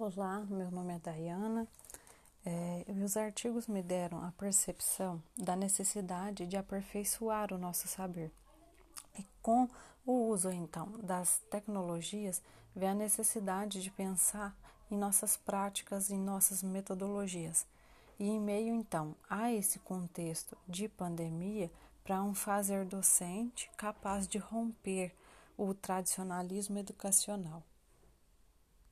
Olá, meu nome é Dayana. É, e os artigos me deram a percepção da necessidade de aperfeiçoar o nosso saber. E com o uso, então, das tecnologias, vem a necessidade de pensar em nossas práticas e nossas metodologias. E em meio, então, a esse contexto de pandemia, para um fazer docente capaz de romper o tradicionalismo educacional.